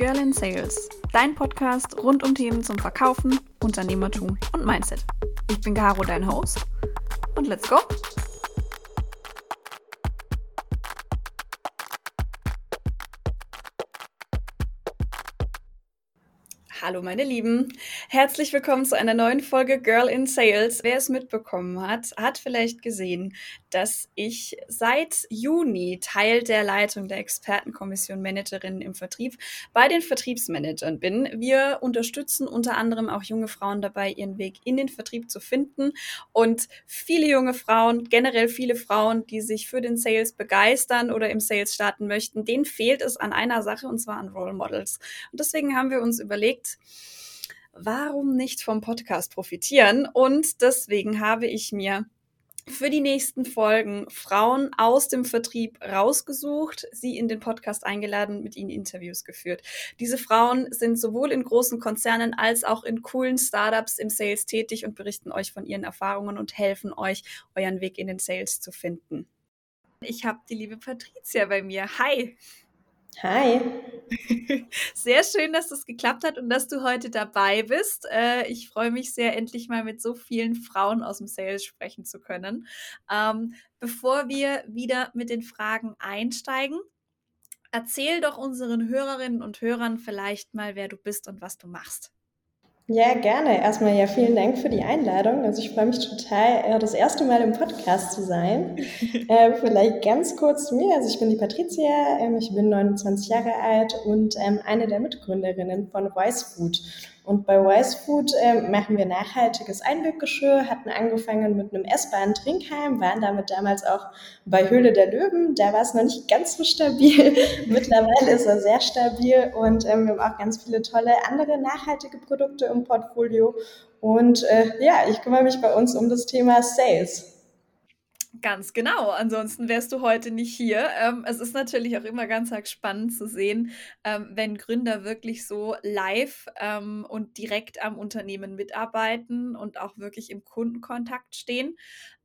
Girl in Sales, dein Podcast rund um Themen zum Verkaufen, Unternehmertum und Mindset. Ich bin Caro, dein Host. Und let's go! Hallo meine Lieben, herzlich willkommen zu einer neuen Folge Girl in Sales. Wer es mitbekommen hat, hat vielleicht gesehen, dass ich seit Juni Teil der Leitung der Expertenkommission Managerinnen im Vertrieb bei den Vertriebsmanagern bin. Wir unterstützen unter anderem auch junge Frauen dabei, ihren Weg in den Vertrieb zu finden und viele junge Frauen, generell viele Frauen, die sich für den Sales begeistern oder im Sales starten möchten, denen fehlt es an einer Sache und zwar an Role Models. Und deswegen haben wir uns überlegt, warum nicht vom Podcast profitieren? Und deswegen habe ich mir für die nächsten Folgen Frauen aus dem Vertrieb rausgesucht, sie in den Podcast eingeladen und mit ihnen Interviews geführt. Diese Frauen sind sowohl in großen Konzernen als auch in coolen Startups im Sales tätig und berichten euch von ihren Erfahrungen und helfen euch, euren Weg in den Sales zu finden. Ich habe die liebe Patricia bei mir. Hi. Hi. Sehr schön, dass das geklappt hat und dass du heute dabei bist. Äh, ich freue mich sehr, endlich mal mit so vielen Frauen aus dem Sales sprechen zu können. Ähm, bevor wir wieder mit den Fragen einsteigen, erzähl doch unseren Hörerinnen und Hörern vielleicht mal, wer du bist und was du machst. Ja, gerne. Erstmal ja vielen Dank für die Einladung. Also ich freue mich total, äh, das erste Mal im Podcast zu sein. äh, vielleicht ganz kurz zu mir. Also ich bin die Patricia, ähm, ich bin 29 Jahre alt und ähm, eine der Mitgründerinnen von Voice Food. Und bei Wise Food äh, machen wir nachhaltiges Einweggeschirr, hatten angefangen mit einem essbaren Trinkheim, waren damit damals auch bei Höhle der Löwen. Da war es noch nicht ganz so stabil. Mittlerweile ist er sehr stabil und ähm, wir haben auch ganz viele tolle andere nachhaltige Produkte im Portfolio. Und äh, ja, ich kümmere mich bei uns um das Thema Sales. Ganz genau. Ansonsten wärst du heute nicht hier. Ähm, es ist natürlich auch immer ganz spannend zu sehen, ähm, wenn Gründer wirklich so live ähm, und direkt am Unternehmen mitarbeiten und auch wirklich im Kundenkontakt stehen.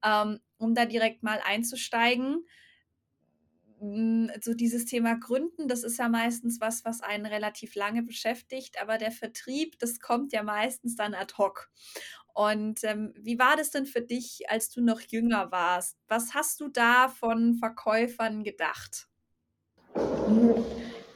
Ähm, um da direkt mal einzusteigen, so dieses Thema Gründen, das ist ja meistens was, was einen relativ lange beschäftigt, aber der Vertrieb, das kommt ja meistens dann ad hoc. Und ähm, wie war das denn für dich, als du noch jünger warst? Was hast du da von Verkäufern gedacht?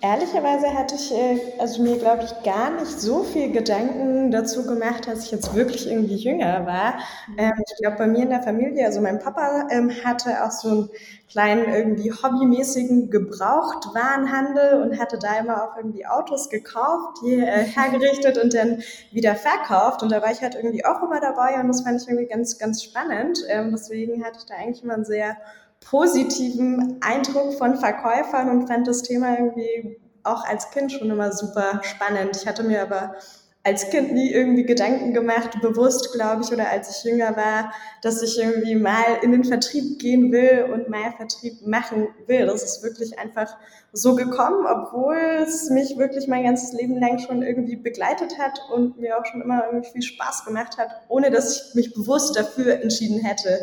Ehrlicherweise hatte ich äh, also mir, glaube ich, gar nicht so viel Gedanken dazu gemacht, dass ich jetzt wirklich irgendwie jünger war. Ähm, ich glaube, bei mir in der Familie, also mein Papa ähm, hatte auch so einen kleinen irgendwie hobbymäßigen Gebrauchtwarenhandel und hatte da immer auch irgendwie Autos gekauft, die äh, hergerichtet und dann wieder verkauft. Und da war ich halt irgendwie auch immer dabei und das fand ich irgendwie ganz, ganz spannend. Ähm, deswegen hatte ich da eigentlich immer ein sehr positiven Eindruck von Verkäufern und fand das Thema irgendwie auch als Kind schon immer super spannend. Ich hatte mir aber als Kind nie irgendwie Gedanken gemacht, bewusst, glaube ich, oder als ich jünger war, dass ich irgendwie mal in den Vertrieb gehen will und mal Vertrieb machen will. Das ist wirklich einfach so gekommen, obwohl es mich wirklich mein ganzes Leben lang schon irgendwie begleitet hat und mir auch schon immer irgendwie viel Spaß gemacht hat, ohne dass ich mich bewusst dafür entschieden hätte.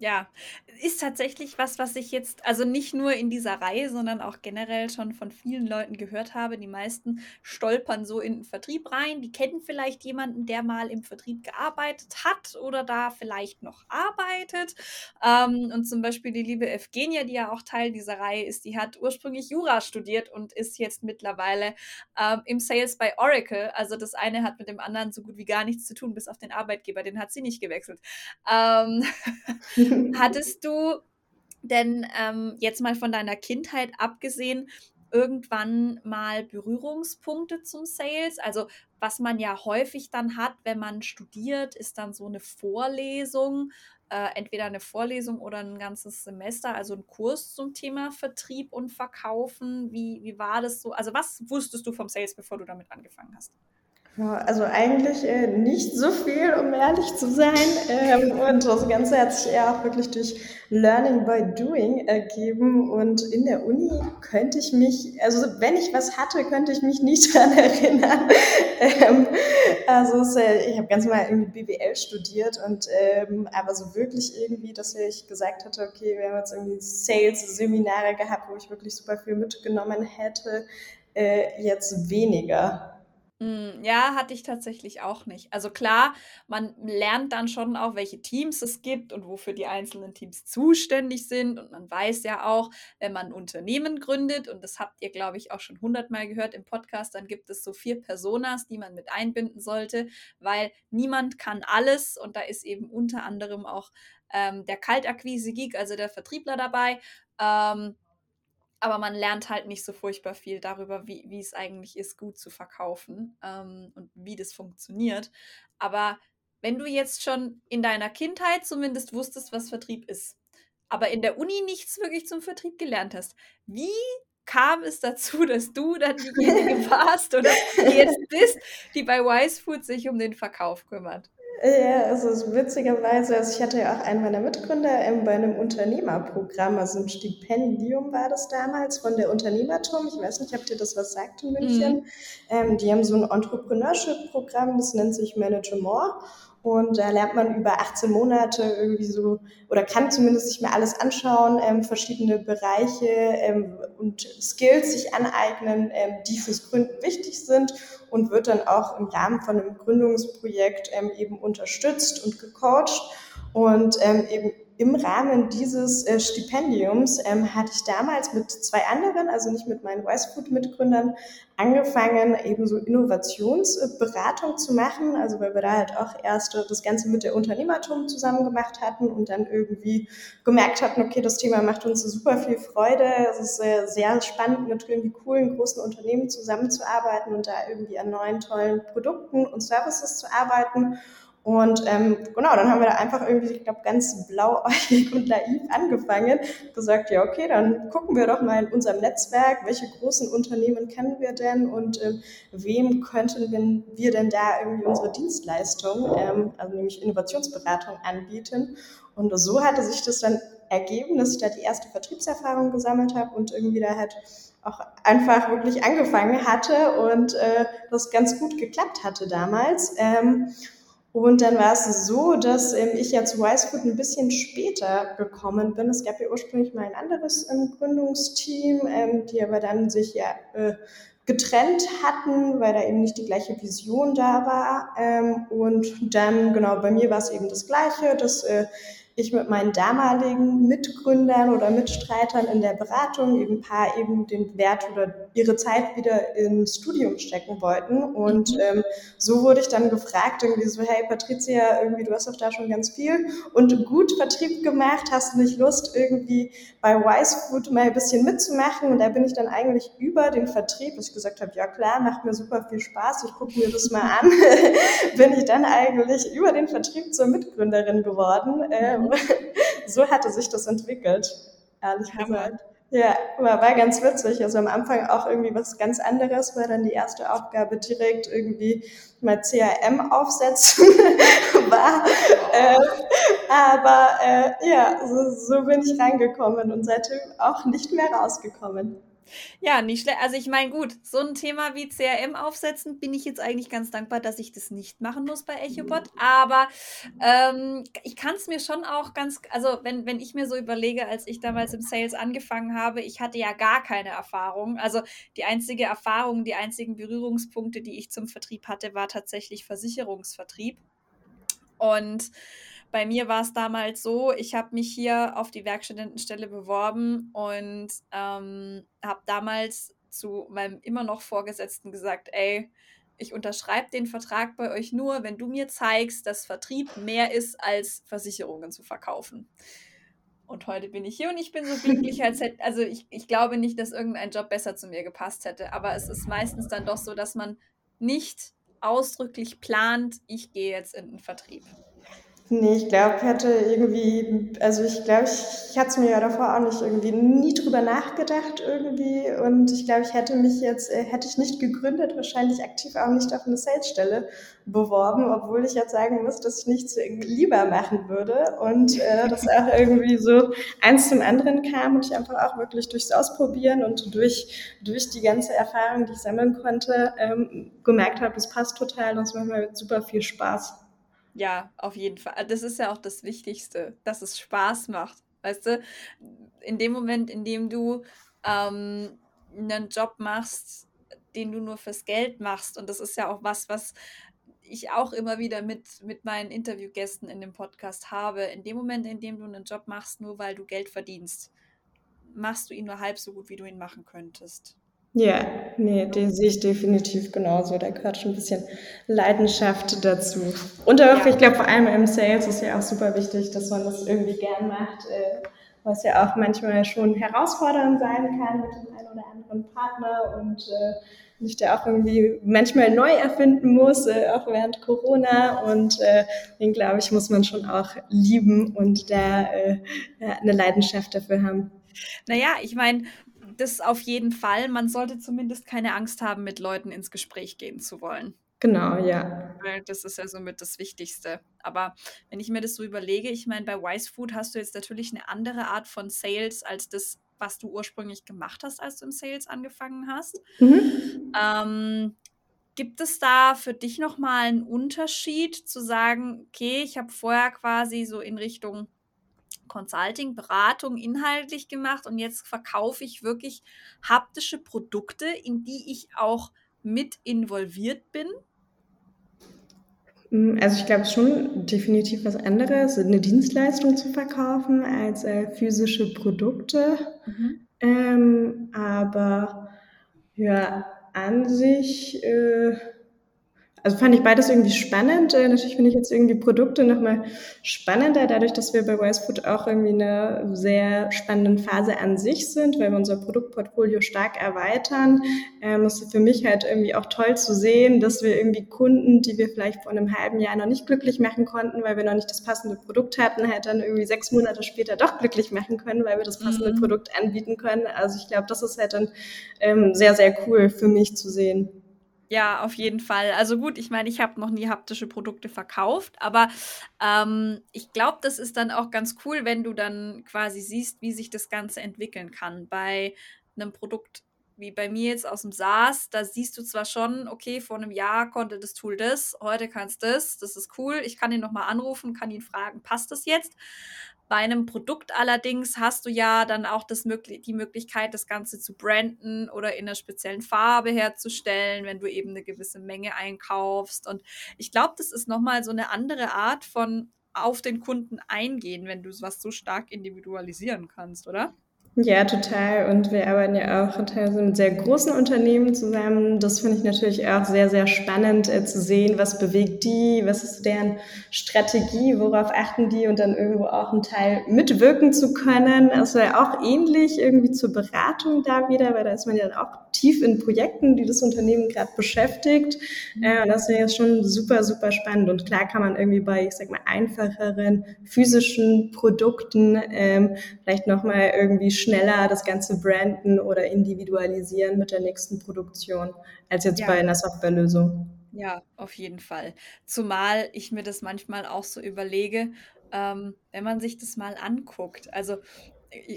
Ja, ist tatsächlich was, was ich jetzt, also nicht nur in dieser Reihe, sondern auch generell schon von vielen Leuten gehört habe. Die meisten stolpern so in den Vertrieb rein. Die kennen vielleicht jemanden, der mal im Vertrieb gearbeitet hat oder da vielleicht noch arbeitet. Ähm, und zum Beispiel die liebe Evgenia, die ja auch Teil dieser Reihe ist, die hat ursprünglich Jura studiert und ist jetzt mittlerweile ähm, im Sales bei Oracle. Also das eine hat mit dem anderen so gut wie gar nichts zu tun, bis auf den Arbeitgeber. Den hat sie nicht gewechselt. Ähm, Hattest du denn ähm, jetzt mal von deiner Kindheit abgesehen irgendwann mal Berührungspunkte zum Sales? Also was man ja häufig dann hat, wenn man studiert, ist dann so eine Vorlesung, äh, entweder eine Vorlesung oder ein ganzes Semester, also ein Kurs zum Thema Vertrieb und Verkaufen. Wie, wie war das so? Also was wusstest du vom Sales, bevor du damit angefangen hast? Also eigentlich äh, nicht so viel, um ehrlich zu sein. Ähm, und das Ganze hat sich eher auch wirklich durch Learning by Doing ergeben. Und in der Uni könnte ich mich, also wenn ich was hatte, könnte ich mich nicht daran erinnern. Ähm, also es, äh, ich habe ganz mal irgendwie BWL studiert und ähm, aber so wirklich irgendwie, dass ich gesagt hatte, okay, wir haben jetzt irgendwie Sales-Seminare gehabt, wo ich wirklich super viel mitgenommen hätte äh, jetzt weniger. Hm, ja, hatte ich tatsächlich auch nicht. Also klar, man lernt dann schon auch, welche Teams es gibt und wofür die einzelnen Teams zuständig sind. Und man weiß ja auch, wenn man ein Unternehmen gründet, und das habt ihr, glaube ich, auch schon hundertmal gehört im Podcast, dann gibt es so vier Personas, die man mit einbinden sollte, weil niemand kann alles. Und da ist eben unter anderem auch ähm, der Kaltakquise-Geek, also der Vertriebler dabei. Ähm, aber man lernt halt nicht so furchtbar viel darüber, wie, wie es eigentlich ist, gut zu verkaufen ähm, und wie das funktioniert. Aber wenn du jetzt schon in deiner Kindheit zumindest wusstest, was Vertrieb ist, aber in der Uni nichts wirklich zum Vertrieb gelernt hast, wie kam es dazu, dass du dann diejenige warst oder jetzt bist, die bei Wise Food sich um den Verkauf kümmert? Ja, also es ist witzigerweise, also ich hatte ja auch einen meiner Mitgründer ähm, bei einem Unternehmerprogramm, also ein Stipendium war das damals von der Unternehmerturm. Ich weiß nicht, ob dir das was sagt in München. Mhm. Ähm, die haben so ein Entrepreneurship-Programm, das nennt sich Management. Und da lernt man über 18 Monate irgendwie so, oder kann zumindest sich mal alles anschauen, ähm, verschiedene Bereiche ähm, und Skills sich aneignen, ähm, die fürs Gründen wichtig sind und wird dann auch im Rahmen von einem Gründungsprojekt ähm, eben unterstützt und gecoacht. Und ähm, eben im Rahmen dieses äh, Stipendiums ähm, hatte ich damals mit zwei anderen, also nicht mit meinen Wisefood-Mitgründern, angefangen, eben so Innovationsberatung zu machen. Also weil wir da halt auch erst das Ganze mit der Unternehmertum zusammen gemacht hatten und dann irgendwie gemerkt hatten, okay, das Thema macht uns super viel Freude. Es ist sehr, sehr spannend, mit irgendwie coolen, großen Unternehmen zusammenzuarbeiten und da irgendwie an neuen, tollen Produkten und Services zu arbeiten. Und ähm, genau, dann haben wir da einfach irgendwie, ich glaube, ganz blauäugig und naiv angefangen, gesagt, ja, okay, dann gucken wir doch mal in unserem Netzwerk, welche großen Unternehmen kennen wir denn und ähm, wem könnten wir denn da irgendwie unsere Dienstleistung, ähm, also nämlich Innovationsberatung anbieten. Und so hatte sich das dann ergeben, dass ich da die erste Vertriebserfahrung gesammelt habe und irgendwie da halt auch einfach wirklich angefangen hatte und äh, das ganz gut geklappt hatte damals. Ähm, und dann war es so, dass ähm, ich ja zu Wisefood ein bisschen später gekommen bin. Es gab ja ursprünglich mal ein anderes ähm, Gründungsteam, ähm, die aber dann sich ja äh, getrennt hatten, weil da eben nicht die gleiche Vision da war. Ähm, und dann, genau, bei mir war es eben das Gleiche, dass äh, ich mit meinen damaligen Mitgründern oder Mitstreitern in der Beratung eben ein paar eben den Wert oder ihre Zeit wieder ins Studium stecken wollten. Und mhm. ähm, so wurde ich dann gefragt, irgendwie so, hey Patricia, irgendwie, du hast doch da schon ganz viel und gut Vertrieb gemacht, hast du nicht Lust, irgendwie bei Wisefood mal ein bisschen mitzumachen? Und da bin ich dann eigentlich über den Vertrieb, dass ich gesagt habe, ja klar, macht mir super viel Spaß, ich gucke mir das mal an, bin ich dann eigentlich über den Vertrieb zur Mitgründerin geworden. Ähm, so hatte sich das entwickelt, ehrlich gesagt. Ja, war, war ganz witzig. Also am Anfang auch irgendwie was ganz anderes, war dann die erste Aufgabe direkt irgendwie mal CRM aufsetzen war. Äh, aber äh, ja, so, so bin ich reingekommen und seitdem auch nicht mehr rausgekommen. Ja, nicht schlecht. Also ich meine, gut, so ein Thema wie CRM aufsetzen, bin ich jetzt eigentlich ganz dankbar, dass ich das nicht machen muss bei EchoBot. Aber ähm, ich kann es mir schon auch ganz, also wenn, wenn ich mir so überlege, als ich damals im Sales angefangen habe, ich hatte ja gar keine Erfahrung. Also die einzige Erfahrung, die einzigen Berührungspunkte, die ich zum Vertrieb hatte, war tatsächlich Versicherungsvertrieb. Und bei mir war es damals so, ich habe mich hier auf die Werkstudentenstelle beworben und ähm, habe damals zu meinem immer noch Vorgesetzten gesagt, ey, ich unterschreibe den Vertrag bei euch nur, wenn du mir zeigst, dass Vertrieb mehr ist, als Versicherungen zu verkaufen. Und heute bin ich hier und ich bin so glücklich, als hätte, also ich, ich glaube nicht, dass irgendein Job besser zu mir gepasst hätte, aber es ist meistens dann doch so, dass man nicht ausdrücklich plant, ich gehe jetzt in den Vertrieb. Nee, ich glaube, ich hatte irgendwie, also ich glaube, ich, ich hatte es mir ja davor auch nicht irgendwie nie drüber nachgedacht irgendwie und ich glaube, ich hätte mich jetzt, äh, hätte ich nicht gegründet, wahrscheinlich aktiv auch nicht auf eine Salesstelle beworben, obwohl ich jetzt sagen muss, dass ich nichts lieber machen würde und äh, das auch irgendwie so eins zum anderen kam und ich einfach auch wirklich durchs Ausprobieren und durch, durch die ganze Erfahrung, die ich sammeln konnte, ähm, gemerkt habe, das passt total, das macht mir super viel Spaß. Ja, auf jeden Fall. Das ist ja auch das Wichtigste, dass es Spaß macht. Weißt du, in dem Moment, in dem du ähm, einen Job machst, den du nur fürs Geld machst. Und das ist ja auch was, was ich auch immer wieder mit, mit meinen Interviewgästen in dem Podcast habe. In dem Moment, in dem du einen Job machst, nur weil du Geld verdienst, machst du ihn nur halb so gut, wie du ihn machen könntest. Ja, nee, den sehe ich definitiv genauso. Da gehört schon ein bisschen Leidenschaft dazu. Und auch, ja. ich glaube, vor allem im Sales ist ja auch super wichtig, dass man das irgendwie gern macht, äh, was ja auch manchmal schon herausfordernd sein kann mit dem einen oder anderen Partner und äh, sich da auch irgendwie manchmal neu erfinden muss, äh, auch während Corona. Und äh, den, glaube ich, muss man schon auch lieben und da äh, eine Leidenschaft dafür haben. Naja, ich meine, das auf jeden Fall. Man sollte zumindest keine Angst haben, mit Leuten ins Gespräch gehen zu wollen. Genau, ja. Das ist ja somit das Wichtigste. Aber wenn ich mir das so überlege, ich meine, bei Wise Food hast du jetzt natürlich eine andere Art von Sales als das, was du ursprünglich gemacht hast, als du im Sales angefangen hast. Mhm. Ähm, gibt es da für dich nochmal einen Unterschied zu sagen, okay, ich habe vorher quasi so in Richtung Consulting, Beratung inhaltlich gemacht und jetzt verkaufe ich wirklich haptische Produkte, in die ich auch mit involviert bin? Hm, also ich glaube schon definitiv was anderes, eine Dienstleistung zu verkaufen als äh, physische Produkte. Mhm. Ähm, aber ja, an sich äh, also fand ich beides irgendwie spannend. Äh, natürlich finde ich jetzt irgendwie Produkte nochmal spannender, dadurch, dass wir bei Wisefood auch irgendwie in einer sehr spannenden Phase an sich sind, weil wir unser Produktportfolio stark erweitern. Ähm, es ist für mich halt irgendwie auch toll zu sehen, dass wir irgendwie Kunden, die wir vielleicht vor einem halben Jahr noch nicht glücklich machen konnten, weil wir noch nicht das passende Produkt hatten, halt dann irgendwie sechs Monate später doch glücklich machen können, weil wir das passende mhm. Produkt anbieten können. Also ich glaube, das ist halt dann ähm, sehr, sehr cool für mich zu sehen. Ja, auf jeden Fall. Also gut, ich meine, ich habe noch nie haptische Produkte verkauft, aber ähm, ich glaube, das ist dann auch ganz cool, wenn du dann quasi siehst, wie sich das Ganze entwickeln kann. Bei einem Produkt wie bei mir jetzt aus dem SaaS, da siehst du zwar schon, okay, vor einem Jahr konnte das Tool das, heute kann es das, das ist cool, ich kann ihn nochmal anrufen, kann ihn fragen, passt das jetzt? Bei einem Produkt allerdings hast du ja dann auch das, die Möglichkeit, das Ganze zu branden oder in einer speziellen Farbe herzustellen, wenn du eben eine gewisse Menge einkaufst. Und ich glaube, das ist nochmal so eine andere Art von auf den Kunden eingehen, wenn du was so stark individualisieren kannst, oder? Ja, total. Und wir arbeiten ja auch teilweise mit sehr großen Unternehmen zusammen. Das finde ich natürlich auch sehr, sehr spannend äh, zu sehen, was bewegt die, was ist deren Strategie, worauf achten die und dann irgendwo auch einen Teil mitwirken zu können. Also ja auch ähnlich irgendwie zur Beratung da wieder, weil da ist man ja dann auch tief in Projekten, die das Unternehmen gerade beschäftigt. Äh, und das ist ja schon super, super spannend. Und klar kann man irgendwie bei, ich sag mal, einfacheren physischen Produkten ähm, vielleicht nochmal irgendwie schneller das Ganze branden oder individualisieren mit der nächsten Produktion, als jetzt ja. bei einer Softwarelösung. Ja, auf jeden Fall. Zumal ich mir das manchmal auch so überlege, ähm, wenn man sich das mal anguckt. Also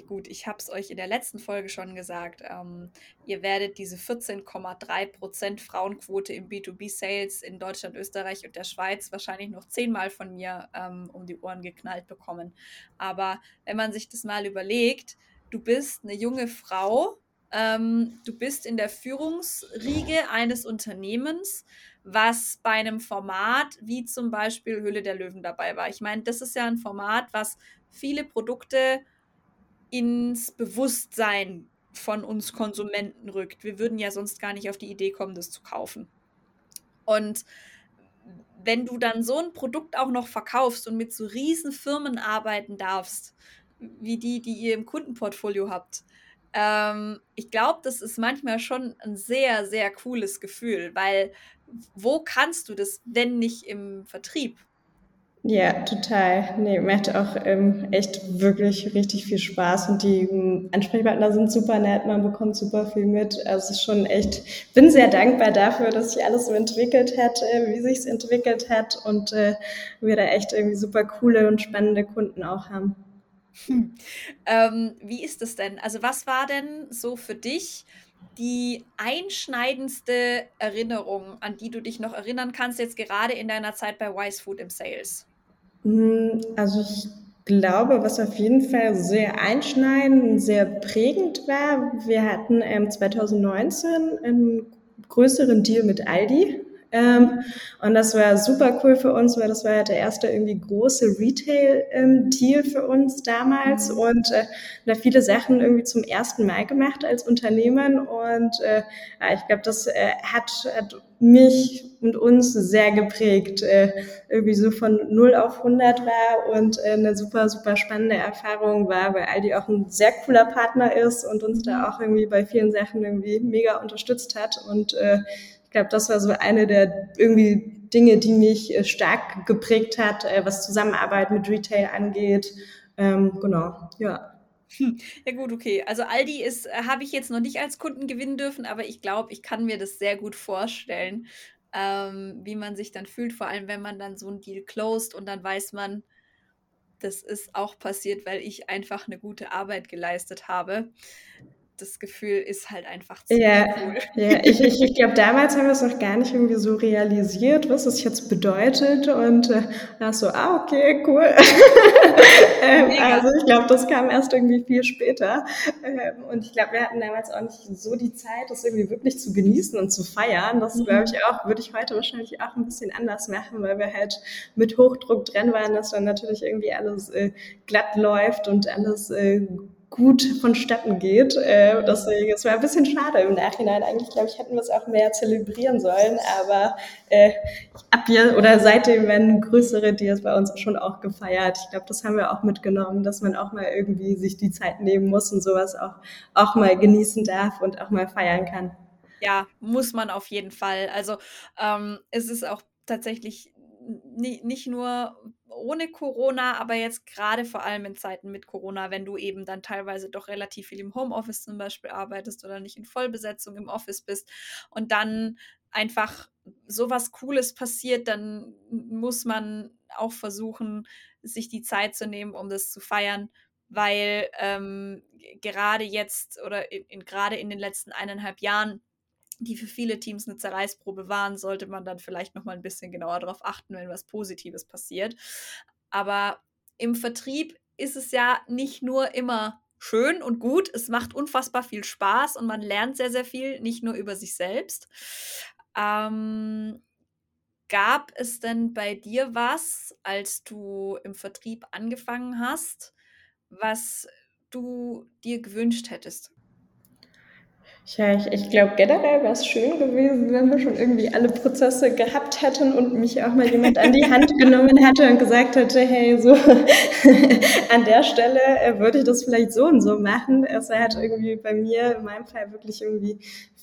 gut, ich habe es euch in der letzten Folge schon gesagt, ähm, ihr werdet diese 14,3% Frauenquote im B2B-Sales in Deutschland, Österreich und der Schweiz wahrscheinlich noch zehnmal von mir ähm, um die Ohren geknallt bekommen. Aber wenn man sich das mal überlegt, du bist eine junge Frau, ähm, du bist in der Führungsriege eines Unternehmens, was bei einem Format wie zum Beispiel Höhle der Löwen dabei war. Ich meine, das ist ja ein Format, was viele Produkte ins Bewusstsein von uns Konsumenten rückt. Wir würden ja sonst gar nicht auf die Idee kommen, das zu kaufen. Und wenn du dann so ein Produkt auch noch verkaufst und mit so riesen Firmen arbeiten darfst, wie die, die ihr im Kundenportfolio habt, ähm, ich glaube, das ist manchmal schon ein sehr, sehr cooles Gefühl, weil wo kannst du das, wenn nicht im Vertrieb? Ja, total. Nee, macht auch ähm, echt wirklich richtig viel Spaß und die ähm, Ansprechpartner sind super nett, man bekommt super viel mit. Also schon echt, bin sehr dankbar dafür, dass sich alles so entwickelt hat, äh, wie sich es entwickelt hat und äh, wir da echt irgendwie super coole und spannende Kunden auch haben. Hm. Ähm, wie ist es denn? Also was war denn so für dich die einschneidendste Erinnerung, an die du dich noch erinnern kannst, jetzt gerade in deiner Zeit bei Wise Food im Sales? Hm, also ich glaube, was auf jeden Fall sehr einschneidend, sehr prägend war, wir hatten ähm, 2019 ein größeren Deal mit Aldi. Ähm, und das war super cool für uns, weil das war ja der erste irgendwie große Retail-Deal ähm, für uns damals mhm. und äh, da viele Sachen irgendwie zum ersten Mal gemacht als Unternehmen und äh, ich glaube, das äh, hat, hat mich und uns sehr geprägt, äh, irgendwie so von 0 auf 100 war und äh, eine super, super spannende Erfahrung war, weil Aldi auch ein sehr cooler Partner ist und uns da mhm. auch irgendwie bei vielen Sachen irgendwie mega unterstützt hat und äh, ich glaube, das war so eine der irgendwie Dinge, die mich äh, stark geprägt hat, äh, was Zusammenarbeit mit Retail angeht. Ähm, genau, ja. Hm. Ja gut, okay. Also Aldi ist, äh, habe ich jetzt noch nicht als Kunden gewinnen dürfen, aber ich glaube, ich kann mir das sehr gut vorstellen, ähm, wie man sich dann fühlt, vor allem wenn man dann so einen Deal closed und dann weiß man, das ist auch passiert, weil ich einfach eine gute Arbeit geleistet habe das Gefühl ist halt einfach ziemlich ja, cool. Ja, ich, ich, ich glaube, damals haben wir es noch gar nicht irgendwie so realisiert, was es jetzt bedeutet. Und äh, da so, ah, okay, cool. ähm, also ich glaube, das kam erst irgendwie viel später. Ähm, und ich glaube, wir hatten damals auch nicht so die Zeit, das irgendwie wirklich zu genießen und zu feiern. Das mhm. glaube ich auch, würde ich heute wahrscheinlich auch ein bisschen anders machen, weil wir halt mit Hochdruck drin waren, dass dann natürlich irgendwie alles äh, glatt läuft und alles äh, gut vonstatten geht. Äh, deswegen, es war ein bisschen schade im Nachhinein. Eigentlich, glaube ich, hätten wir es auch mehr zelebrieren sollen, aber äh, ab hier oder seitdem werden größere Deals bei uns schon auch gefeiert. Ich glaube, das haben wir auch mitgenommen, dass man auch mal irgendwie sich die Zeit nehmen muss und sowas auch, auch mal genießen darf und auch mal feiern kann. Ja, muss man auf jeden Fall. Also ähm, es ist auch tatsächlich nicht nur ohne Corona, aber jetzt gerade vor allem in Zeiten mit Corona, wenn du eben dann teilweise doch relativ viel im Homeoffice zum Beispiel arbeitest oder nicht in Vollbesetzung im Office bist und dann einfach sowas Cooles passiert, dann muss man auch versuchen, sich die Zeit zu nehmen, um das zu feiern, weil ähm, gerade jetzt oder in, in, gerade in den letzten eineinhalb Jahren die für viele Teams eine Zerreißprobe waren, sollte man dann vielleicht noch mal ein bisschen genauer darauf achten, wenn was Positives passiert. Aber im Vertrieb ist es ja nicht nur immer schön und gut, es macht unfassbar viel Spaß und man lernt sehr, sehr viel, nicht nur über sich selbst. Ähm, gab es denn bei dir was, als du im Vertrieb angefangen hast, was du dir gewünscht hättest? Ja, ich, ich glaube, generell wäre es schön gewesen, wenn wir schon irgendwie alle Prozesse gehabt hätten und mich auch mal jemand an die Hand genommen hätte und gesagt hätte, hey, so an der Stelle äh, würde ich das vielleicht so und so machen. Es hat irgendwie bei mir in meinem Fall wirklich irgendwie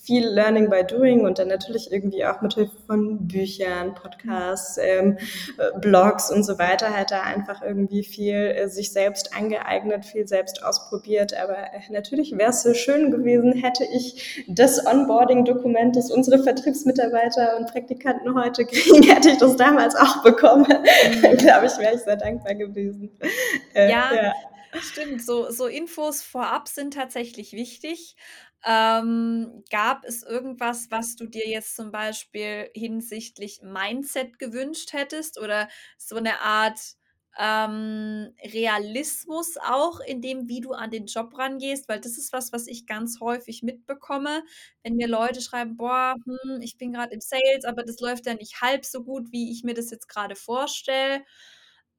viel Learning by Doing und dann natürlich irgendwie auch mit Hilfe von Büchern, Podcasts, ähm, äh, Blogs und so weiter hat er einfach irgendwie viel äh, sich selbst angeeignet, viel selbst ausprobiert. Aber äh, natürlich wäre es so schön gewesen, hätte ich das Onboarding-Dokument, das unsere Vertriebsmitarbeiter und Praktikanten heute kriegen, hätte ich das damals auch bekommen. Mhm. Glaube ich, wäre ich sehr dankbar gewesen. Äh, ja. ja. Stimmt, so, so Infos vorab sind tatsächlich wichtig. Ähm, gab es irgendwas, was du dir jetzt zum Beispiel hinsichtlich Mindset gewünscht hättest oder so eine Art ähm, Realismus auch in dem, wie du an den Job rangehst? Weil das ist was, was ich ganz häufig mitbekomme, wenn mir Leute schreiben, boah, hm, ich bin gerade im Sales, aber das läuft ja nicht halb so gut, wie ich mir das jetzt gerade vorstelle.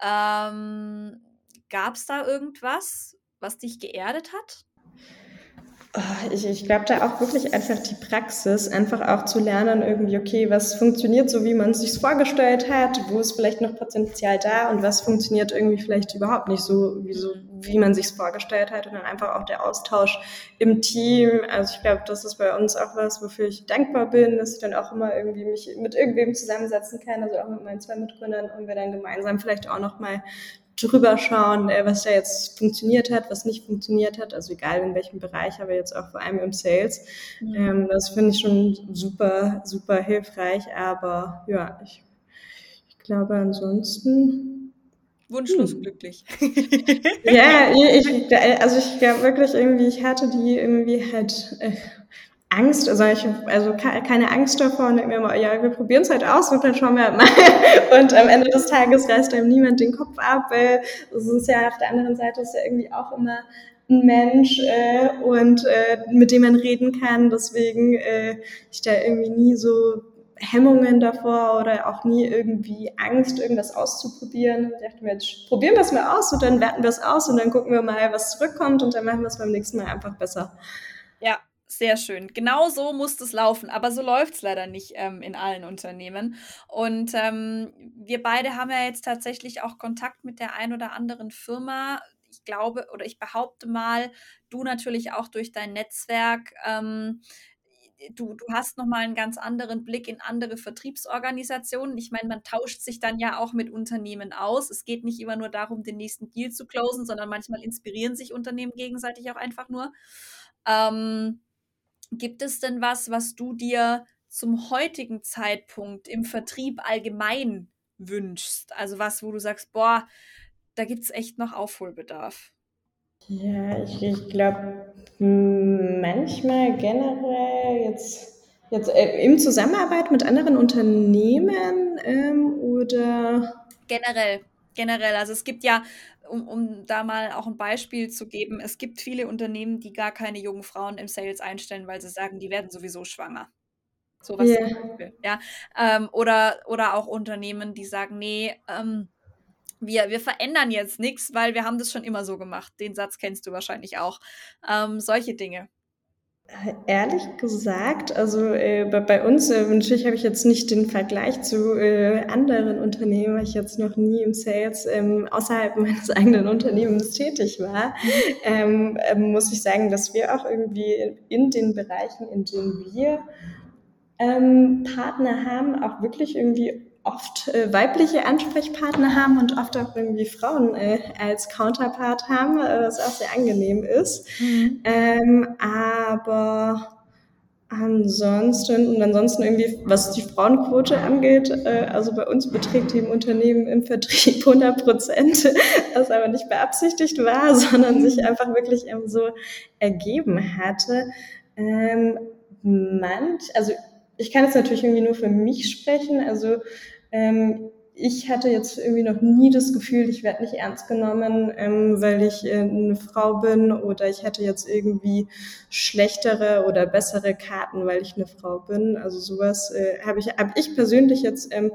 Ähm, Gab es da irgendwas, was dich geerdet hat? Oh, ich, ich glaube da auch wirklich einfach die Praxis, einfach auch zu lernen, irgendwie, okay, was funktioniert so, wie man es sich vorgestellt hat, wo ist vielleicht noch Potenzial da und was funktioniert irgendwie vielleicht überhaupt nicht so, wie, so, wie man sich es vorgestellt hat und dann einfach auch der Austausch im Team. Also ich glaube, das ist bei uns auch was, wofür ich dankbar bin, dass ich dann auch immer irgendwie mich mit irgendwem zusammensetzen kann, also auch mit meinen zwei Mitgründern und wir dann gemeinsam vielleicht auch nochmal drüber schauen, äh, was da jetzt funktioniert hat, was nicht funktioniert hat, also egal in welchem Bereich, aber jetzt auch vor allem im Sales. Mhm. Ähm, das finde ich schon super, super hilfreich, aber ja, ich, ich glaube ansonsten. Wunschlos hm. glücklich. ja, ich, also ich glaube wirklich irgendwie, ich hatte die irgendwie halt äh, Angst, also ich also keine Angst davor und denke mir immer, ja, wir probieren es halt aus und dann schauen wir mal. Und am Ende des Tages reißt einem niemand den Kopf ab, weil es ist ja auf der anderen Seite ist ja irgendwie auch immer ein Mensch äh, und äh, mit dem man reden kann. Deswegen äh, ich da irgendwie nie so Hemmungen davor oder auch nie irgendwie Angst, irgendwas auszuprobieren. Ich dachte mir, jetzt probieren wir es mal aus und dann werten wir es aus und dann gucken wir mal, was zurückkommt und dann machen wir es beim nächsten Mal einfach besser. Ja, sehr schön. Genau so muss es laufen, aber so läuft es leider nicht ähm, in allen Unternehmen. Und ähm, wir beide haben ja jetzt tatsächlich auch Kontakt mit der ein oder anderen Firma. Ich glaube oder ich behaupte mal, du natürlich auch durch dein Netzwerk. Ähm, du, du hast nochmal einen ganz anderen Blick in andere Vertriebsorganisationen. Ich meine, man tauscht sich dann ja auch mit Unternehmen aus. Es geht nicht immer nur darum, den nächsten Deal zu closen, sondern manchmal inspirieren sich Unternehmen gegenseitig auch einfach nur. Ähm, gibt es denn was, was du dir zum heutigen Zeitpunkt im Vertrieb allgemein wünschst? Also was, wo du sagst, boah, da gibt es echt noch Aufholbedarf. Ja, ich, ich glaube, manchmal generell jetzt, jetzt äh, in Zusammenarbeit mit anderen Unternehmen ähm, oder generell, generell. Also es gibt ja, um, um da mal auch ein Beispiel zu geben, es gibt viele Unternehmen, die gar keine jungen Frauen im Sales einstellen, weil sie sagen, die werden sowieso schwanger. Sowas yeah. zum Beispiel. Ja. Ähm, oder, oder auch Unternehmen, die sagen, nee, ähm, wir, wir verändern jetzt nichts, weil wir haben das schon immer so gemacht. Den Satz kennst du wahrscheinlich auch. Ähm, solche Dinge. Ehrlich gesagt, also äh, bei, bei, uns, äh, natürlich habe ich jetzt nicht den Vergleich zu äh, anderen Unternehmen, weil ich jetzt noch nie im Sales ähm, außerhalb meines eigenen Unternehmens tätig war, ähm, ähm, muss ich sagen, dass wir auch irgendwie in den Bereichen, in denen wir ähm, Partner haben, auch wirklich irgendwie oft äh, weibliche Ansprechpartner haben und oft auch irgendwie Frauen äh, als Counterpart haben, äh, was auch sehr angenehm ist. Mhm. Ähm, aber ansonsten und ansonsten irgendwie, was die Frauenquote angeht, äh, also bei uns beträgt die im Unternehmen im Vertrieb 100 Prozent, was aber nicht beabsichtigt war, sondern sich mhm. einfach wirklich ähm, so ergeben hatte. Ähm, manch, also ich kann jetzt natürlich irgendwie nur für mich sprechen. Also ähm, ich hatte jetzt irgendwie noch nie das Gefühl, ich werde nicht ernst genommen, ähm, weil ich äh, eine Frau bin oder ich hatte jetzt irgendwie schlechtere oder bessere Karten, weil ich eine Frau bin. Also sowas äh, habe ich, hab ich persönlich jetzt ähm,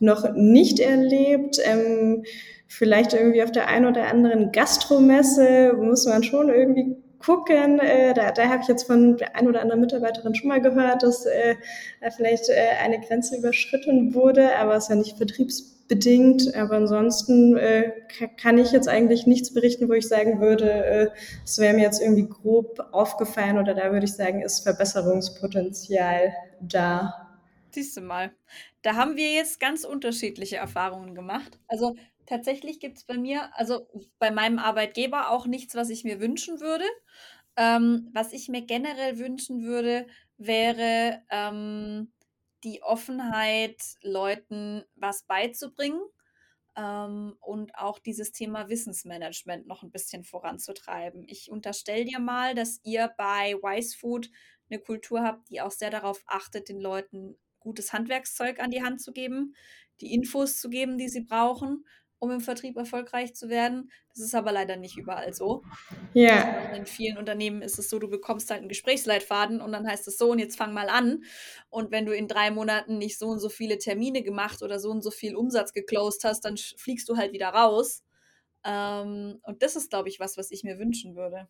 noch nicht erlebt. Ähm, vielleicht irgendwie auf der einen oder anderen Gastromesse muss man schon irgendwie gucken. Äh, da da habe ich jetzt von der ein oder anderen Mitarbeiterin schon mal gehört, dass äh, vielleicht äh, eine Grenze überschritten wurde, aber es ist ja nicht vertriebsbedingt. Aber ansonsten äh, kann ich jetzt eigentlich nichts berichten, wo ich sagen würde, äh, es wäre mir jetzt irgendwie grob aufgefallen oder da würde ich sagen, ist Verbesserungspotenzial da. Siehst du mal, da haben wir jetzt ganz unterschiedliche Erfahrungen gemacht. Also tatsächlich gibt es bei mir, also bei meinem Arbeitgeber auch nichts, was ich mir wünschen würde. Ähm, was ich mir generell wünschen würde, wäre ähm, die Offenheit, Leuten was beizubringen ähm, und auch dieses Thema Wissensmanagement noch ein bisschen voranzutreiben. Ich unterstelle dir mal, dass ihr bei Wise Food eine Kultur habt, die auch sehr darauf achtet, den Leuten gutes Handwerkszeug an die Hand zu geben, die Infos zu geben, die sie brauchen um im Vertrieb erfolgreich zu werden. Das ist aber leider nicht überall so. Ja. In vielen Unternehmen ist es so, du bekommst halt einen Gesprächsleitfaden und dann heißt es so, und jetzt fang mal an. Und wenn du in drei Monaten nicht so und so viele Termine gemacht oder so und so viel Umsatz geclosed hast, dann fliegst du halt wieder raus. Ähm, und das ist, glaube ich, was, was ich mir wünschen würde.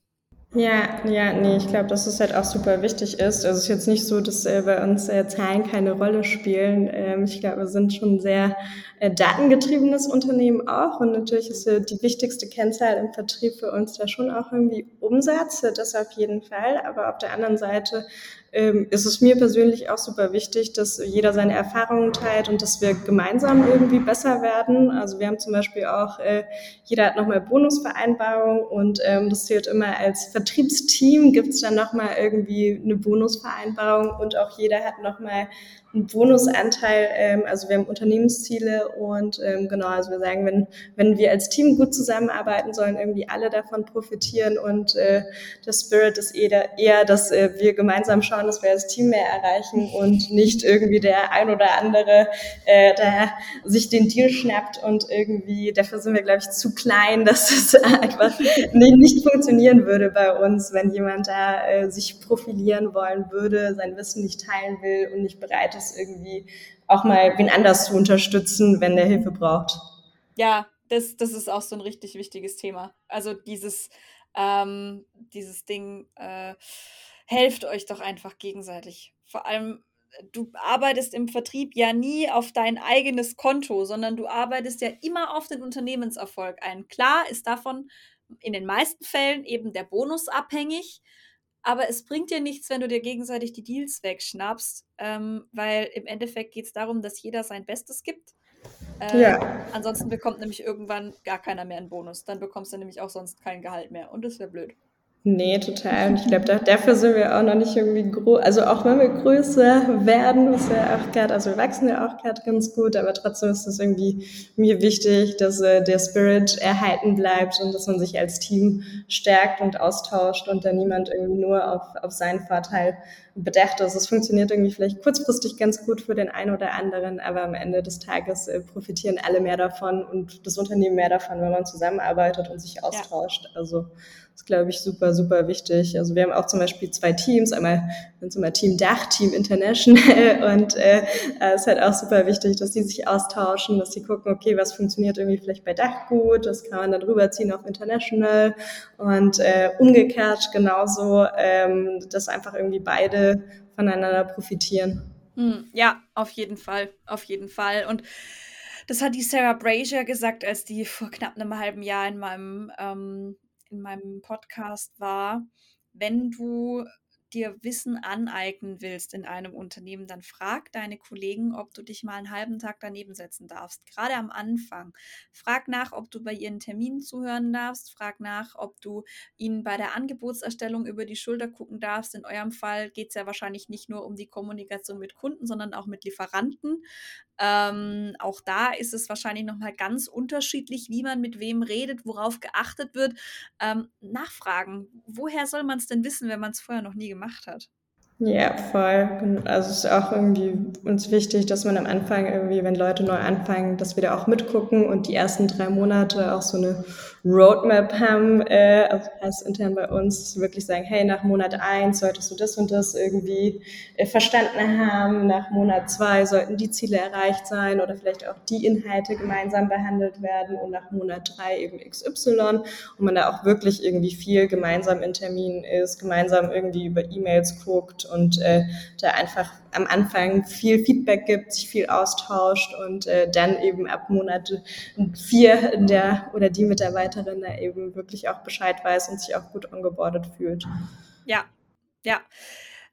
Ja, ja, nee, ich glaube, dass es halt auch super wichtig ist. Also es ist jetzt nicht so, dass äh, bei uns äh, Zahlen keine Rolle spielen. Ähm, ich glaube, wir sind schon sehr äh, datengetriebenes Unternehmen auch und natürlich ist äh, die wichtigste Kennzahl im Vertrieb für uns da schon auch irgendwie Umsatz, das auf jeden Fall. Aber auf der anderen Seite ähm, ist es mir persönlich auch super wichtig, dass jeder seine Erfahrungen teilt und dass wir gemeinsam irgendwie besser werden. Also wir haben zum Beispiel auch, äh, jeder hat nochmal Bonusvereinbarung und ähm, das zählt immer als Vertrieb Vertriebsteam gibt es dann nochmal irgendwie eine Bonusvereinbarung und auch jeder hat nochmal einen Bonusanteil. Ähm, also wir haben Unternehmensziele und ähm, genau, also wir sagen, wenn, wenn wir als Team gut zusammenarbeiten, sollen irgendwie alle davon profitieren und äh, der Spirit ist eher, eher, dass äh, wir gemeinsam schauen, dass wir als Team mehr erreichen und nicht irgendwie der ein oder andere, äh, der sich den Deal schnappt und irgendwie, dafür sind wir, glaube ich, zu klein, dass es einfach nicht, nicht funktionieren würde bei uns, wenn jemand da äh, sich profilieren wollen würde, sein Wissen nicht teilen will und nicht bereit ist, ist, irgendwie auch mal wen anders zu unterstützen, wenn der Hilfe braucht. Ja, das, das ist auch so ein richtig wichtiges Thema. Also dieses, ähm, dieses Ding, äh, helft euch doch einfach gegenseitig. Vor allem, du arbeitest im Vertrieb ja nie auf dein eigenes Konto, sondern du arbeitest ja immer auf den Unternehmenserfolg ein. Klar ist davon in den meisten Fällen eben der Bonus abhängig, aber es bringt dir nichts, wenn du dir gegenseitig die Deals wegschnappst, ähm, weil im Endeffekt geht es darum, dass jeder sein Bestes gibt. Äh, ja. Ansonsten bekommt nämlich irgendwann gar keiner mehr einen Bonus. Dann bekommst du nämlich auch sonst kein Gehalt mehr. Und das wäre blöd. Nee, total. Und ich glaube, da, dafür sind wir auch noch nicht irgendwie groß. Also auch wenn wir größer werden, ist ja auch gerade, also wir wachsen ja auch gerade ganz gut, aber trotzdem ist es irgendwie mir wichtig, dass äh, der Spirit erhalten bleibt und dass man sich als Team stärkt und austauscht und da niemand irgendwie nur auf, auf seinen Vorteil bedacht ist. Es funktioniert irgendwie vielleicht kurzfristig ganz gut für den einen oder anderen, aber am Ende des Tages äh, profitieren alle mehr davon und das Unternehmen mehr davon, wenn man zusammenarbeitet und sich austauscht. Ja. Also ist, glaube ich, super, super wichtig. Also wir haben auch zum Beispiel zwei Teams, einmal sind immer Team Dach, Team International. Und äh, es ist halt auch super wichtig, dass die sich austauschen, dass sie gucken, okay, was funktioniert irgendwie vielleicht bei Dach gut, das kann man dann rüberziehen auf International. Und äh, umgekehrt genauso, ähm, dass einfach irgendwie beide voneinander profitieren. Hm, ja, auf jeden Fall, auf jeden Fall. Und das hat die Sarah Brazier gesagt, als die vor knapp einem halben Jahr in meinem ähm, in meinem Podcast war, wenn du dir Wissen aneignen willst in einem Unternehmen, dann frag deine Kollegen, ob du dich mal einen halben Tag daneben setzen darfst. Gerade am Anfang. Frag nach, ob du bei ihren Terminen zuhören darfst. Frag nach, ob du ihnen bei der Angebotserstellung über die Schulter gucken darfst. In eurem Fall geht es ja wahrscheinlich nicht nur um die Kommunikation mit Kunden, sondern auch mit Lieferanten. Ähm, auch da ist es wahrscheinlich nochmal ganz unterschiedlich, wie man mit wem redet, worauf geachtet wird. Ähm, nachfragen. Woher soll man es denn wissen, wenn man es vorher noch nie gemacht hat? Ja, voll. Also es ist auch irgendwie uns wichtig, dass man am Anfang irgendwie, wenn Leute neu anfangen, dass wir da auch mitgucken und die ersten drei Monate auch so eine Roadmap haben, äh, also heißt intern bei uns, wirklich sagen, hey, nach Monat eins solltest du das und das irgendwie äh, verstanden haben, nach Monat zwei sollten die Ziele erreicht sein oder vielleicht auch die Inhalte gemeinsam behandelt werden. Und nach Monat drei eben XY und man da auch wirklich irgendwie viel gemeinsam in Terminen ist, gemeinsam irgendwie über E-Mails guckt und äh, da einfach am Anfang viel Feedback gibt, sich viel austauscht und äh, dann eben ab Monat vier der oder die Mitarbeiterin da eben wirklich auch Bescheid weiß und sich auch gut ongeboardet fühlt. Ja, ja.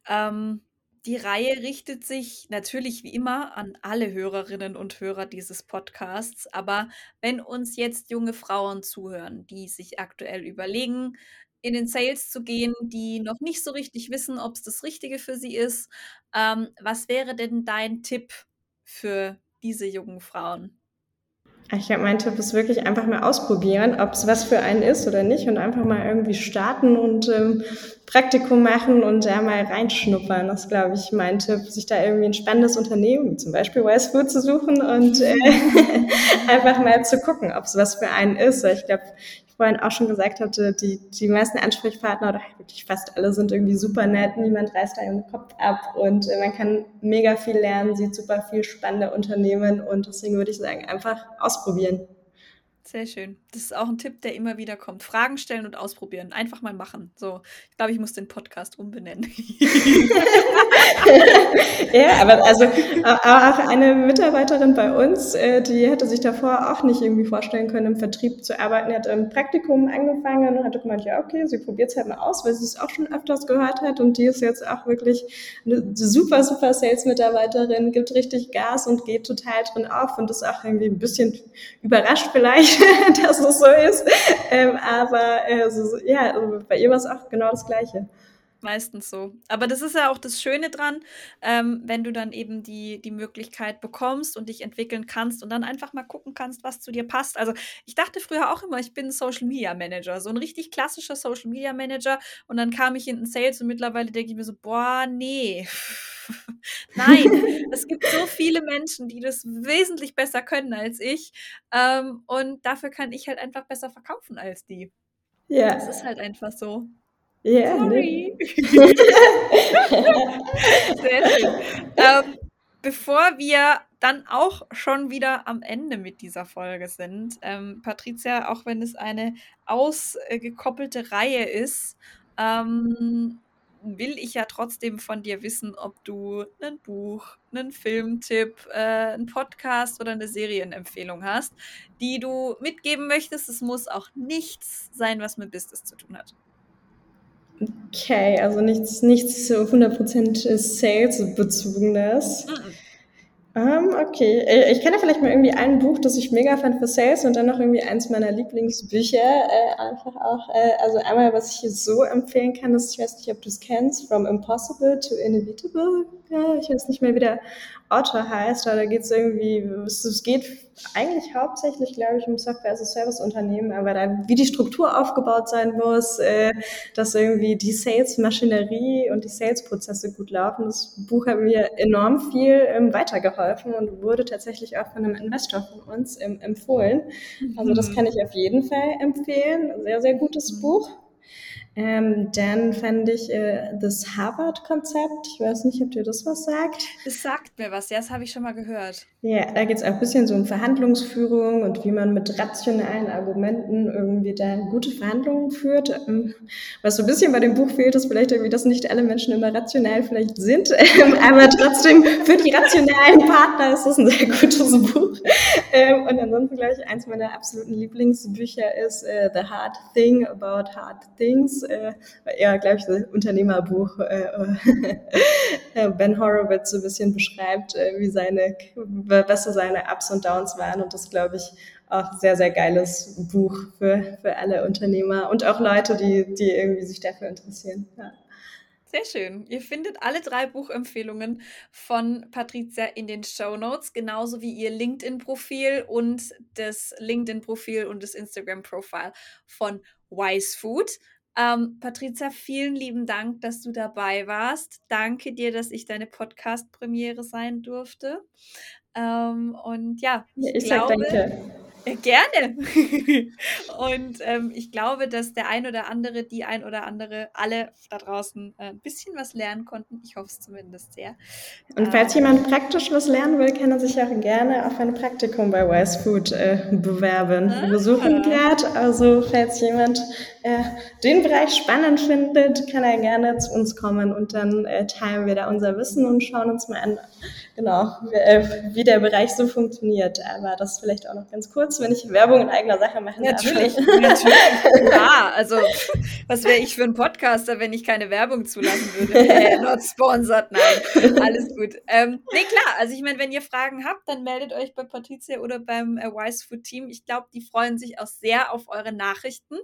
Ähm, die Reihe richtet sich natürlich wie immer an alle Hörerinnen und Hörer dieses Podcasts. Aber wenn uns jetzt junge Frauen zuhören, die sich aktuell überlegen, in den Sales zu gehen, die noch nicht so richtig wissen, ob es das Richtige für sie ist. Ähm, was wäre denn dein Tipp für diese jungen Frauen? Ich glaube, mein Tipp ist wirklich einfach mal ausprobieren, ob es was für einen ist oder nicht und einfach mal irgendwie starten und ähm, Praktikum machen und da mal reinschnuppern. Das ist, glaube ich, mein Tipp, sich da irgendwie ein spannendes Unternehmen, wie zum Beispiel Wise Food, zu suchen und äh, einfach mal zu gucken, ob es was für einen ist. Ich glaube, vorhin auch schon gesagt hatte, die, die meisten Ansprechpartner oder wirklich fast alle sind irgendwie super nett, niemand reißt da ihren Kopf ab und äh, man kann mega viel lernen, sieht super viel spannende Unternehmen und deswegen würde ich sagen, einfach ausprobieren. Sehr schön. Das ist auch ein Tipp, der immer wieder kommt. Fragen stellen und ausprobieren. Einfach mal machen. So, ich glaube, ich muss den Podcast umbenennen. ja, aber also auch eine Mitarbeiterin bei uns, äh, die hätte sich davor auch nicht irgendwie vorstellen können, im Vertrieb zu arbeiten. Die hat im Praktikum angefangen und hat gemeint, ja, okay, sie probiert es halt mal aus, weil sie es auch schon öfters gehört hat und die ist jetzt auch wirklich eine super, super Sales-Mitarbeiterin, gibt richtig Gas und geht total drin auf und ist auch irgendwie ein bisschen überrascht vielleicht, dass das so ist. Ähm, aber äh, so, ja, also bei ihr war es auch genau das Gleiche. Meistens so. Aber das ist ja auch das Schöne dran, ähm, wenn du dann eben die, die Möglichkeit bekommst und dich entwickeln kannst und dann einfach mal gucken kannst, was zu dir passt. Also ich dachte früher auch immer, ich bin Social Media Manager, so ein richtig klassischer Social Media Manager. Und dann kam ich in den Sales und mittlerweile denke ich mir so, boah, nee. Nein, es gibt so viele Menschen, die das wesentlich besser können als ich. Ähm, und dafür kann ich halt einfach besser verkaufen als die. Ja. Das ist halt einfach so. Ja, Sorry. Sehr schön. Ähm, bevor wir dann auch schon wieder am Ende mit dieser Folge sind, ähm, Patricia, auch wenn es eine ausgekoppelte Reihe ist, ähm, will ich ja trotzdem von dir wissen, ob du ein Buch, einen Filmtipp, äh, einen Podcast oder eine Serienempfehlung hast, die du mitgeben möchtest. Es muss auch nichts sein, was mit Business zu tun hat. Okay, also nichts, nichts 100% Sales-bezogenes. Mhm. Ähm, okay, äh, ich kenne vielleicht mal irgendwie ein Buch, das ich mega fand für Sales und dann noch irgendwie eins meiner Lieblingsbücher. Äh, einfach auch, äh, also einmal, was ich hier so empfehlen kann, ist, ich weiß nicht, ob du es kennst, From Impossible to Inevitable. Ja, ich weiß nicht mehr, wie der Autor heißt, aber da geht es irgendwie, es geht eigentlich hauptsächlich, glaube ich, um Software as a Service Unternehmen, aber da, wie die Struktur aufgebaut sein muss, äh, dass irgendwie die Sales-Maschinerie und die Sales-Prozesse gut laufen. Das Buch hat mir enorm viel ähm, weitergeholfen und wurde tatsächlich auch von einem Investor von uns ähm, empfohlen. Also das mhm. kann ich auf jeden Fall empfehlen. Sehr, sehr gutes mhm. Buch. Ähm, dann fand ich äh, das Harvard-Konzept. Ich weiß nicht, ob dir das was sagt. Das sagt mir was, ja, das habe ich schon mal gehört. Ja, da geht es auch ein bisschen so um Verhandlungsführung und wie man mit rationalen Argumenten irgendwie da gute Verhandlungen führt. Ähm, was so ein bisschen bei dem Buch fehlt, ist vielleicht irgendwie, dass nicht alle Menschen immer rational vielleicht sind, aber trotzdem für die rationalen Partner ist das ein sehr gutes Buch. Ähm, und ansonsten, glaube ich, eins meiner absoluten Lieblingsbücher ist äh, The Hard Thing About Hard Things. Äh, eher, glaube ich, ein Unternehmerbuch. Äh, ben Horowitz so ein bisschen beschreibt, äh, wie seine was so seine Ups und Downs waren. Und das, glaube ich, auch sehr, sehr geiles Buch für, für alle Unternehmer und auch Leute, die, die irgendwie sich dafür interessieren. Ja. Sehr schön. Ihr findet alle drei Buchempfehlungen von Patricia in den Show Notes, genauso wie ihr LinkedIn-Profil und das LinkedIn-Profil und das Instagram-Profil von Wise Food. Ähm, Patricia, vielen lieben Dank, dass du dabei warst. Danke dir, dass ich deine Podcast-Premiere sein durfte. Ähm, und ja, ich, ich glaube, danke. Äh, gerne. und ähm, ich glaube, dass der ein oder andere, die ein oder andere, alle da draußen äh, ein bisschen was lernen konnten. Ich hoffe es zumindest sehr. Und falls ähm, jemand praktisch was lernen will, kann er sich auch gerne auf ein Praktikum bei Wise Food äh, bewerben. Wir suchen gerade, also falls jemand äh, den Bereich spannend findet, kann er gerne zu uns kommen und dann äh, teilen wir da unser Wissen und schauen uns mal an, genau, äh, wie der Bereich so funktioniert. Aber das vielleicht auch noch ganz kurz, wenn ich Werbung in eigener Sache machen darf. Natürlich, natürlich. Ja, also was wäre ich für ein Podcaster, wenn ich keine Werbung zulassen würde? Äh, not sponsored, nein. Alles gut. Ähm, nee, klar, also ich meine, wenn ihr Fragen habt, dann meldet euch bei Patricia oder beim äh, Wise Food Team. Ich glaube, die freuen sich auch sehr auf eure Nachrichten.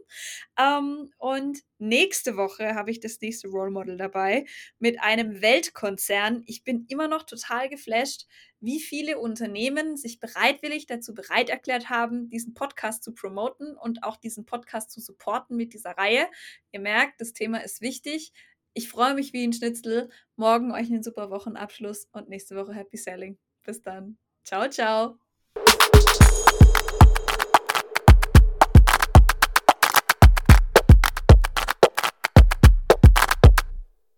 Ähm, und nächste Woche habe ich das nächste Role Model dabei mit einem Weltkonzern. Ich bin immer noch total geflasht, wie viele Unternehmen sich bereitwillig dazu bereit erklärt haben, diesen Podcast zu promoten und auch diesen Podcast zu supporten mit dieser Reihe. Ihr merkt, das Thema ist wichtig. Ich freue mich wie ein Schnitzel. Morgen euch einen super Wochenabschluss und nächste Woche Happy Selling. Bis dann. Ciao, ciao.